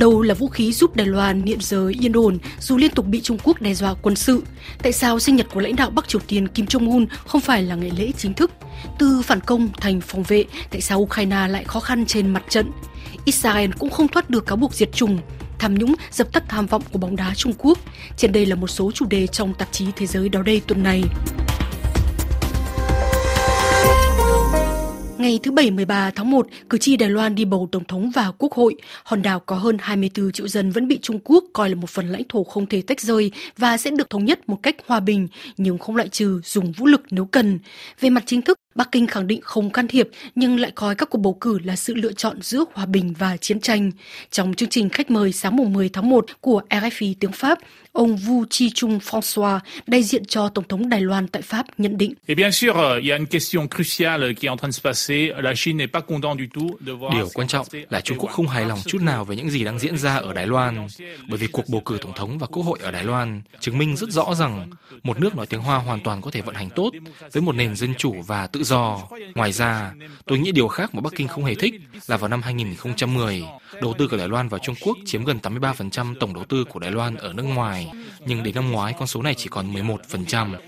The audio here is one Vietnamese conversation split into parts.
Đâu là vũ khí giúp Đài Loan hiện giới yên ổn dù liên tục bị Trung Quốc đe dọa quân sự? Tại sao sinh nhật của lãnh đạo Bắc Triều Tiên Kim Jong Un không phải là ngày lễ chính thức? Từ phản công thành phòng vệ, tại sao Ukraine lại khó khăn trên mặt trận? Israel cũng không thoát được cáo buộc diệt chủng tham nhũng, dập tắt tham vọng của bóng đá Trung Quốc. Trên đây là một số chủ đề trong tạp chí Thế giới đó đây tuần này. Ngày thứ Bảy 13 tháng 1, cử tri Đài Loan đi bầu Tổng thống và Quốc hội. Hòn đảo có hơn 24 triệu dân vẫn bị Trung Quốc coi là một phần lãnh thổ không thể tách rời và sẽ được thống nhất một cách hòa bình, nhưng không loại trừ dùng vũ lực nếu cần. Về mặt chính thức, Bắc Kinh khẳng định không can thiệp nhưng lại coi các cuộc bầu cử là sự lựa chọn giữa hòa bình và chiến tranh. Trong chương trình khách mời sáng mùng 10 tháng 1 của RFI tiếng Pháp, ông Vu Chi Chung François, đại diện cho Tổng thống Đài Loan tại Pháp nhận định. Điều quan trọng là Trung Quốc không hài lòng chút nào về những gì đang diễn ra ở Đài Loan, bởi vì cuộc bầu cử Tổng thống và Quốc hội ở Đài Loan chứng minh rất rõ rằng một nước nói tiếng Hoa hoàn toàn có thể vận hành tốt với một nền dân chủ và tự do. Ngoài ra, tôi nghĩ điều khác mà Bắc Kinh không hề thích là vào năm 2010, đầu tư của Đài Loan vào Trung Quốc chiếm gần 83% tổng đầu tư của Đài Loan ở nước ngoài, nhưng đến năm ngoái con số này chỉ còn 11%.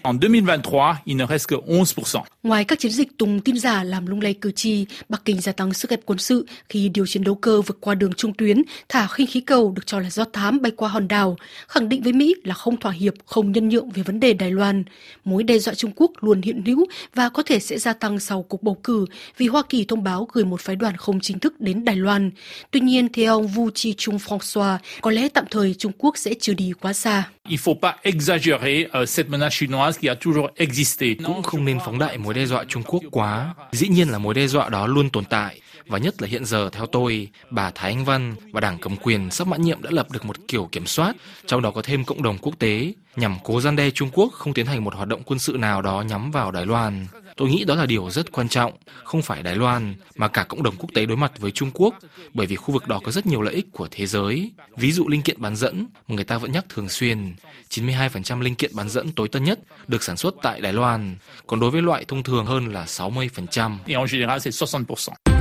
En 2023, il ne reste que 11%. Ngoài các chiến dịch tung tin giả làm lung lay cử tri, Bắc Kinh gia tăng sức ép quân sự khi điều chiến đấu cơ vượt qua đường trung tuyến, thả khinh khí cầu được cho là do thám bay qua hòn đảo, khẳng định với Mỹ là không thỏa hiệp, không nhân nhượng về vấn đề Đài Loan. Mối đe dọa Trung Quốc luôn hiện hữu và có thể sẽ gia tăng sau cuộc bầu cử vì Hoa Kỳ thông báo gửi một phái đoàn không chính thức đến Đài Loan. Tuy nhiên, theo ông Vu Chi Chung François, có lẽ tạm thời Trung Quốc sẽ chưa đi quá xa. Il faut pas exagérer euh, cette menace chinoise qui a toujours existé. Cũng không nên phóng đại mối đe dọa Trung Quốc quá. Dĩ nhiên là mối đe dọa đó luôn tồn tại và nhất là hiện giờ theo tôi, bà Thái Anh Văn và đảng cầm quyền sắp mãn nhiệm đã lập được một kiểu kiểm soát, trong đó có thêm cộng đồng quốc tế nhằm cố gian đe Trung Quốc không tiến hành một hoạt động quân sự nào đó nhắm vào Đài Loan. Tôi nghĩ đó là điều rất quan trọng, không phải Đài Loan mà cả cộng đồng quốc tế đối mặt với Trung Quốc, bởi vì khu vực đó có rất nhiều lợi ích của thế giới. Ví dụ linh kiện bán dẫn mà người ta vẫn nhắc thường xuyên, 92% linh kiện bán dẫn tối tân nhất được sản xuất tại Đài Loan, còn đối với loại thông thường hơn là 60%.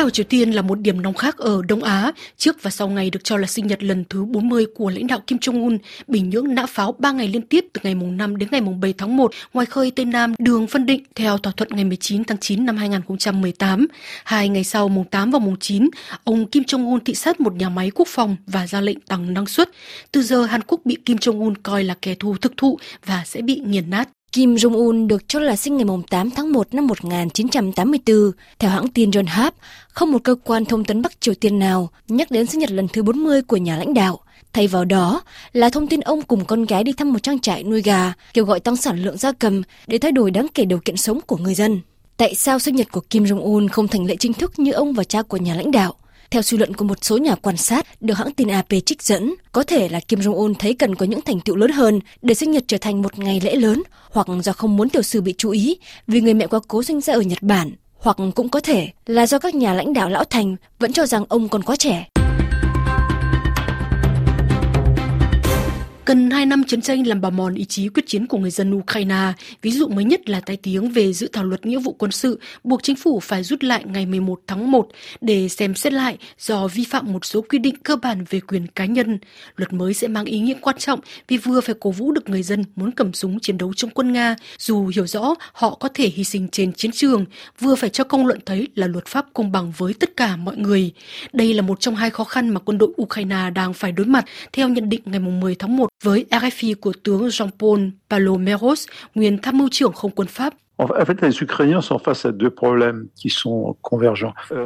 Đảo Triều Tiên là một điểm nóng khác ở Đông Á. Trước và sau ngày được cho là sinh nhật lần thứ 40 của lãnh đạo Kim Jong-un, Bình Nhưỡng nã pháo 3 ngày liên tiếp từ ngày mùng 5 đến ngày mùng 7 tháng 1 ngoài khơi Tây Nam đường phân định theo thỏa thuận ngày 19 tháng 9 năm 2018. Hai ngày sau mùng 8 và mùng 9, ông Kim Jong-un thị sát một nhà máy quốc phòng và ra lệnh tăng năng suất. Từ giờ Hàn Quốc bị Kim Jong-un coi là kẻ thù thực thụ và sẽ bị nghiền nát. Kim Jong-un được cho là sinh ngày 8 tháng 1 năm 1984. Theo hãng tin John Hap, không một cơ quan thông tấn Bắc Triều Tiên nào nhắc đến sinh nhật lần thứ 40 của nhà lãnh đạo. Thay vào đó là thông tin ông cùng con gái đi thăm một trang trại nuôi gà, kêu gọi tăng sản lượng gia cầm để thay đổi đáng kể điều kiện sống của người dân. Tại sao sinh nhật của Kim Jong-un không thành lễ chính thức như ông và cha của nhà lãnh đạo? Theo suy luận của một số nhà quan sát được hãng tin AP trích dẫn, có thể là Kim Jong-un thấy cần có những thành tựu lớn hơn để sinh nhật trở thành một ngày lễ lớn, hoặc do không muốn tiểu sử bị chú ý vì người mẹ quá cố sinh ra ở Nhật Bản, hoặc cũng có thể là do các nhà lãnh đạo lão thành vẫn cho rằng ông còn quá trẻ. Gần 2 năm chiến tranh làm bào mòn ý chí quyết chiến của người dân Ukraine, ví dụ mới nhất là tai tiếng về dự thảo luật nghĩa vụ quân sự buộc chính phủ phải rút lại ngày 11 tháng 1 để xem xét lại do vi phạm một số quy định cơ bản về quyền cá nhân. Luật mới sẽ mang ý nghĩa quan trọng vì vừa phải cổ vũ được người dân muốn cầm súng chiến đấu trong quân Nga, dù hiểu rõ họ có thể hy sinh trên chiến trường, vừa phải cho công luận thấy là luật pháp công bằng với tất cả mọi người. Đây là một trong hai khó khăn mà quân đội Ukraine đang phải đối mặt theo nhận định ngày 10 tháng 1 với RFI của tướng Jean-Paul Paloméros, nguyên tham mưu trưởng không quân Pháp.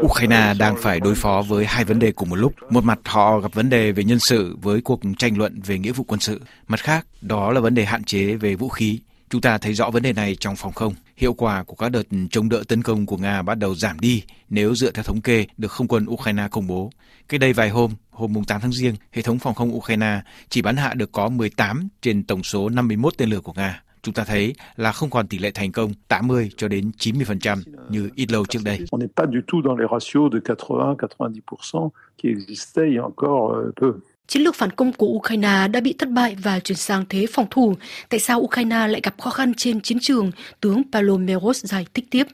Ukraine đang phải đối phó với hai vấn đề cùng một lúc. Một mặt họ gặp vấn đề về nhân sự với cuộc tranh luận về nghĩa vụ quân sự. Mặt khác, đó là vấn đề hạn chế về vũ khí. Chúng ta thấy rõ vấn đề này trong phòng không. Hiệu quả của các đợt chống đỡ tấn công của Nga bắt đầu giảm đi nếu dựa theo thống kê được không quân Ukraine công bố. Cách đây vài hôm, hôm 8 tháng Giêng, hệ thống phòng không Ukraine chỉ bắn hạ được có 18 trên tổng số 51 tên lửa của Nga. Chúng ta thấy là không còn tỷ lệ thành công 80 cho đến 90% như ít lâu trước đây. On n'est pas du tout dans les ratios de 80-90% qui existaient il y a encore euh, peu. Chiến lược phản công của Ukraine đã bị thất bại và chuyển sang thế phòng thủ. Tại sao Ukraine lại gặp khó khăn trên chiến trường? Tướng Paulo Meros giải thích tiếp.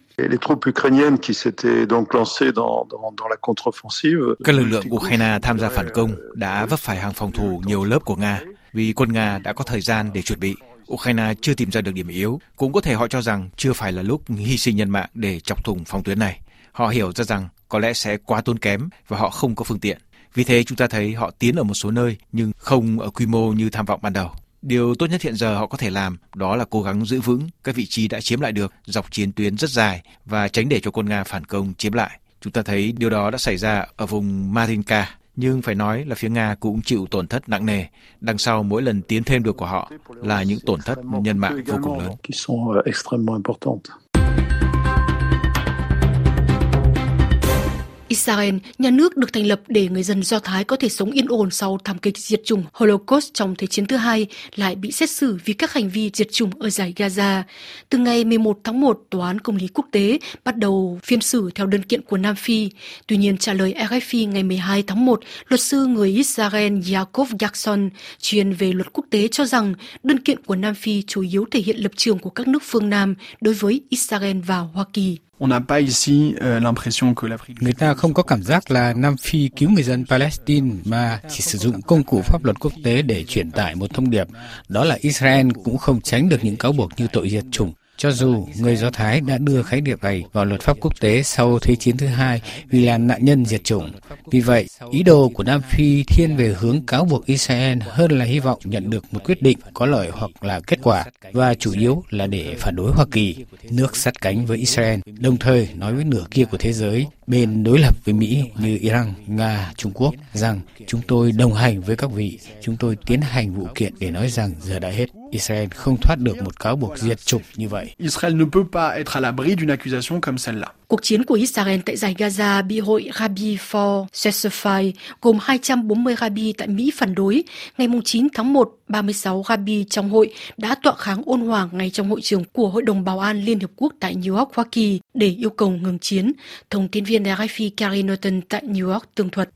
Các lực lượng Ukraine tham gia phản công đã vấp phải hàng phòng thủ nhiều lớp của Nga vì quân Nga đã có thời gian để chuẩn bị. Ukraine chưa tìm ra được điểm yếu, cũng có thể họ cho rằng chưa phải là lúc hy sinh nhân mạng để chọc thủng phòng tuyến này. Họ hiểu ra rằng có lẽ sẽ quá tốn kém và họ không có phương tiện. Vì thế chúng ta thấy họ tiến ở một số nơi nhưng không ở quy mô như tham vọng ban đầu. Điều tốt nhất hiện giờ họ có thể làm đó là cố gắng giữ vững các vị trí đã chiếm lại được dọc chiến tuyến rất dài và tránh để cho quân Nga phản công chiếm lại. Chúng ta thấy điều đó đã xảy ra ở vùng Marinka, nhưng phải nói là phía Nga cũng chịu tổn thất nặng nề. Đằng sau mỗi lần tiến thêm được của họ là những tổn thất nhân mạng vô cùng lớn. Israel, nhà nước được thành lập để người dân Do Thái có thể sống yên ổn sau thảm kịch diệt chủng Holocaust trong Thế chiến thứ hai, lại bị xét xử vì các hành vi diệt chủng ở giải Gaza. Từ ngày 11 tháng 1, Tòa án Công lý Quốc tế bắt đầu phiên xử theo đơn kiện của Nam Phi. Tuy nhiên, trả lời RFI ngày 12 tháng 1, luật sư người Israel Yaakov Jackson, chuyên về luật quốc tế cho rằng đơn kiện của Nam Phi chủ yếu thể hiện lập trường của các nước phương Nam đối với Israel và Hoa Kỳ. Người ta không có cảm giác là Nam Phi cứu người dân Palestine mà chỉ sử dụng công cụ pháp luật quốc tế để truyền tải một thông điệp, đó là Israel cũng không tránh được những cáo buộc như tội diệt chủng. Cho dù người Do Thái đã đưa khái niệm này vào luật pháp quốc tế sau Thế chiến thứ hai vì là nạn nhân diệt chủng. Vì vậy, ý đồ của Nam Phi thiên về hướng cáo buộc Israel hơn là hy vọng nhận được một quyết định có lợi hoặc là kết quả, và chủ yếu là để phản đối Hoa Kỳ, nước sát cánh với Israel, đồng thời nói với nửa kia của thế giới, bên đối lập với Mỹ như Iran, Nga, Trung Quốc rằng chúng tôi đồng hành với các vị, chúng tôi tiến hành vụ kiện để nói rằng giờ đã hết. Israel không thoát được một cáo buộc diệt chủng như vậy. Israel ne peut pas être à l'abri d'une accusation comme celle-là. Cuộc chiến của Israel tại giải Gaza bị hội Rabbi for Ceasefire gồm 240 rabbi tại Mỹ phản đối. Ngày 9 tháng 1, 36 rabbi trong hội đã tọa kháng ôn hòa ngay trong hội trường của Hội đồng Bảo an Liên Hợp Quốc tại New York, Hoa Kỳ để yêu cầu ngừng chiến. Thông tin viên RFI Carrie Norton tại New York tường thuật.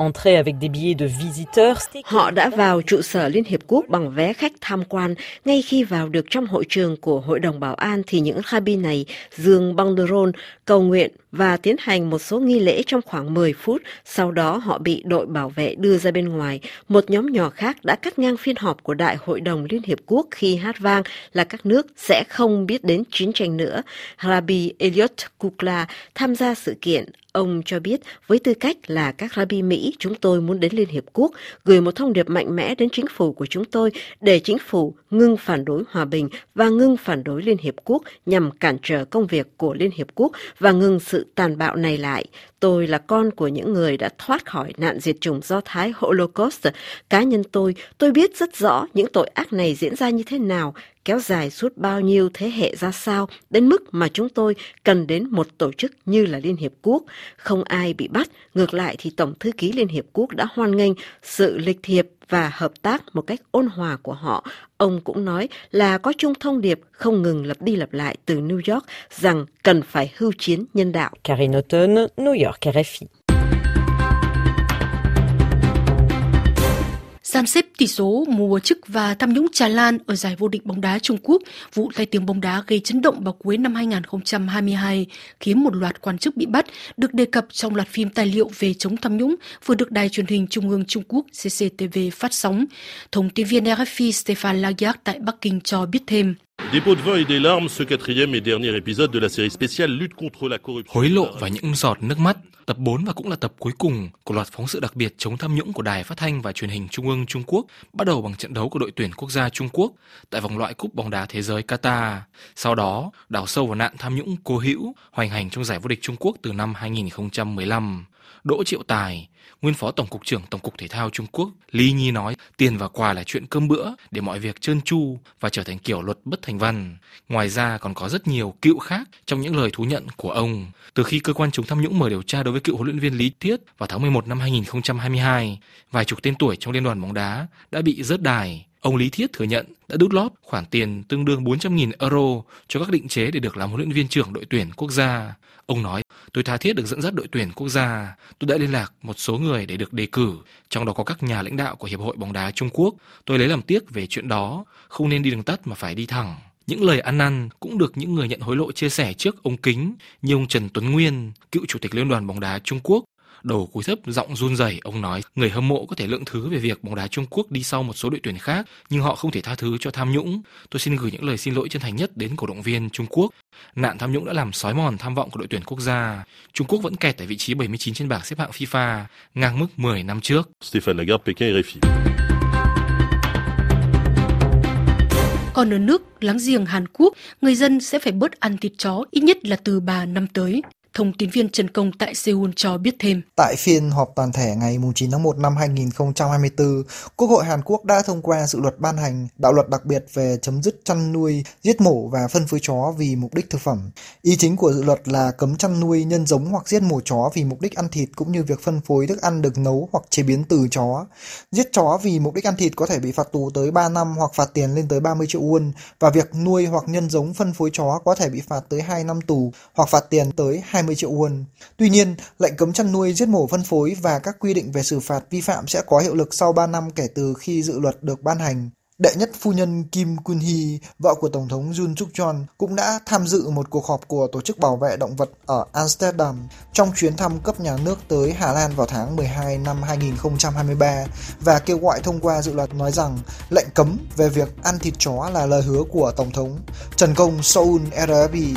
Họ đã vào trụ sở Liên Hiệp Quốc bằng vé khách tham quan. Ngay khi vào được trong hội trường của Hội đồng Bảo an thì những rabbi này dương banderole cầu nguyện và tiến hành một số nghi lễ trong khoảng 10 phút. Sau đó, họ bị đội bảo vệ đưa ra bên ngoài. Một nhóm nhỏ khác đã cắt ngang phiên họp của Đại hội đồng Liên Hiệp Quốc khi hát vang là các nước sẽ không biết đến chiến tranh nữa. Rabbi Elliot Kukla tham gia sự kiện. Ông cho biết với tư cách là các rabbi Mỹ, chúng tôi muốn đến Liên Hiệp Quốc gửi một thông điệp mạnh mẽ đến chính phủ của chúng tôi để chính phủ ngưng phản đối hòa bình và ngưng phản đối Liên Hiệp Quốc nhằm cản trở công việc của Liên Hiệp Quốc và ngừng sự tàn bạo này lại. Tôi là con của những người đã thoát khỏi nạn diệt chủng Do Thái Holocaust. Cá nhân tôi, tôi biết rất rõ những tội ác này diễn ra như thế nào, kéo dài suốt bao nhiêu thế hệ ra sao, đến mức mà chúng tôi cần đến một tổ chức như là Liên Hiệp Quốc. Không ai bị bắt, ngược lại thì Tổng Thư ký Liên Hiệp Quốc đã hoan nghênh sự lịch thiệp và hợp tác một cách ôn hòa của họ. Ông cũng nói là có chung thông điệp không ngừng lặp đi lặp lại từ New York rằng cần phải hưu chiến nhân đạo. Karin Norton, New York, RFI. Gian xếp tỷ số mùa chức và tham nhũng tràn lan ở giải vô địch bóng đá Trung Quốc, vụ tai tiếng bóng đá gây chấn động vào cuối năm 2022, khiến một loạt quan chức bị bắt, được đề cập trong loạt phim tài liệu về chống tham nhũng vừa được đài truyền hình Trung ương Trung Quốc CCTV phát sóng. Thông tin viên RFI Stefan Lagarde tại Bắc Kinh cho biết thêm. Des pots de vin et des larmes, ce quatrième et dernier épisode de la série spéciale lutte contre la corruption. Hối lộ và những giọt nước mắt, tập 4 và cũng là tập cuối cùng của loạt phóng sự đặc biệt chống tham nhũng của Đài Phát thanh và Truyền hình Trung ương Trung Quốc, bắt đầu bằng trận đấu của đội tuyển quốc gia Trung Quốc tại vòng loại cúp bóng đá thế giới Qatar. Sau đó, đào sâu vào nạn tham nhũng cố hữu hoành hành trong giải vô địch Trung Quốc từ năm 2015. Đỗ Triệu Tài, nguyên phó tổng cục trưởng Tổng cục Thể thao Trung Quốc, Lý Nhi nói tiền và quà là chuyện cơm bữa để mọi việc trơn tru và trở thành kiểu luật bất thành văn. Ngoài ra còn có rất nhiều cựu khác trong những lời thú nhận của ông. Từ khi cơ quan chống tham nhũng mở điều tra đối với cựu huấn luyện viên Lý Thiết vào tháng 11 năm 2022, vài chục tên tuổi trong liên đoàn bóng đá đã bị rớt đài. Ông Lý Thiết thừa nhận đã đút lót khoản tiền tương đương 400.000 euro cho các định chế để được làm huấn luyện viên trưởng đội tuyển quốc gia. Ông nói, Tôi tha thiết được dẫn dắt đội tuyển quốc gia. Tôi đã liên lạc một số người để được đề cử, trong đó có các nhà lãnh đạo của Hiệp hội bóng đá Trung Quốc. Tôi lấy làm tiếc về chuyện đó, không nên đi đường tắt mà phải đi thẳng. Những lời ăn năn cũng được những người nhận hối lộ chia sẻ trước ống kính như ông Trần Tuấn Nguyên, cựu chủ tịch Liên đoàn bóng đá Trung Quốc. Đầu cúi thấp, giọng run rẩy, ông nói, người hâm mộ có thể lượng thứ về việc bóng đá Trung Quốc đi sau một số đội tuyển khác, nhưng họ không thể tha thứ cho tham nhũng. Tôi xin gửi những lời xin lỗi chân thành nhất đến cổ động viên Trung Quốc. Nạn tham nhũng đã làm xói mòn tham vọng của đội tuyển quốc gia. Trung Quốc vẫn kẹt tại vị trí 79 trên bảng xếp hạng FIFA, ngang mức 10 năm trước. Stéphane Lagarde, Pékin, RFI. Còn ở nước láng giềng Hàn Quốc, người dân sẽ phải bớt ăn thịt chó ít nhất là từ 3 năm tới. Thông tin viên Trần Công tại Seoul cho biết thêm. Tại phiên họp toàn thể ngày 9 tháng 1 năm 2024, Quốc hội Hàn Quốc đã thông qua dự luật ban hành đạo luật đặc biệt về chấm dứt chăn nuôi, giết mổ và phân phối chó vì mục đích thực phẩm. Ý chính của dự luật là cấm chăn nuôi, nhân giống hoặc giết mổ chó vì mục đích ăn thịt cũng như việc phân phối thức ăn được nấu hoặc chế biến từ chó. Giết chó vì mục đích ăn thịt có thể bị phạt tù tới 3 năm hoặc phạt tiền lên tới 30 triệu won và việc nuôi hoặc nhân giống phân phối chó có thể bị phạt tới 2 năm tù hoặc phạt tiền tới 20 20 triệu won. Tuy nhiên, lệnh cấm chăn nuôi, giết mổ phân phối và các quy định về xử phạt vi phạm sẽ có hiệu lực sau 3 năm kể từ khi dự luật được ban hành. Đệ nhất phu nhân Kim Kun Hee, vợ của Tổng thống Yoon suk yeol cũng đã tham dự một cuộc họp của Tổ chức Bảo vệ Động vật ở Amsterdam trong chuyến thăm cấp nhà nước tới Hà Lan vào tháng 12 năm 2023 và kêu gọi thông qua dự luật nói rằng lệnh cấm về việc ăn thịt chó là lời hứa của Tổng thống. Trần Công, Seoul, RFI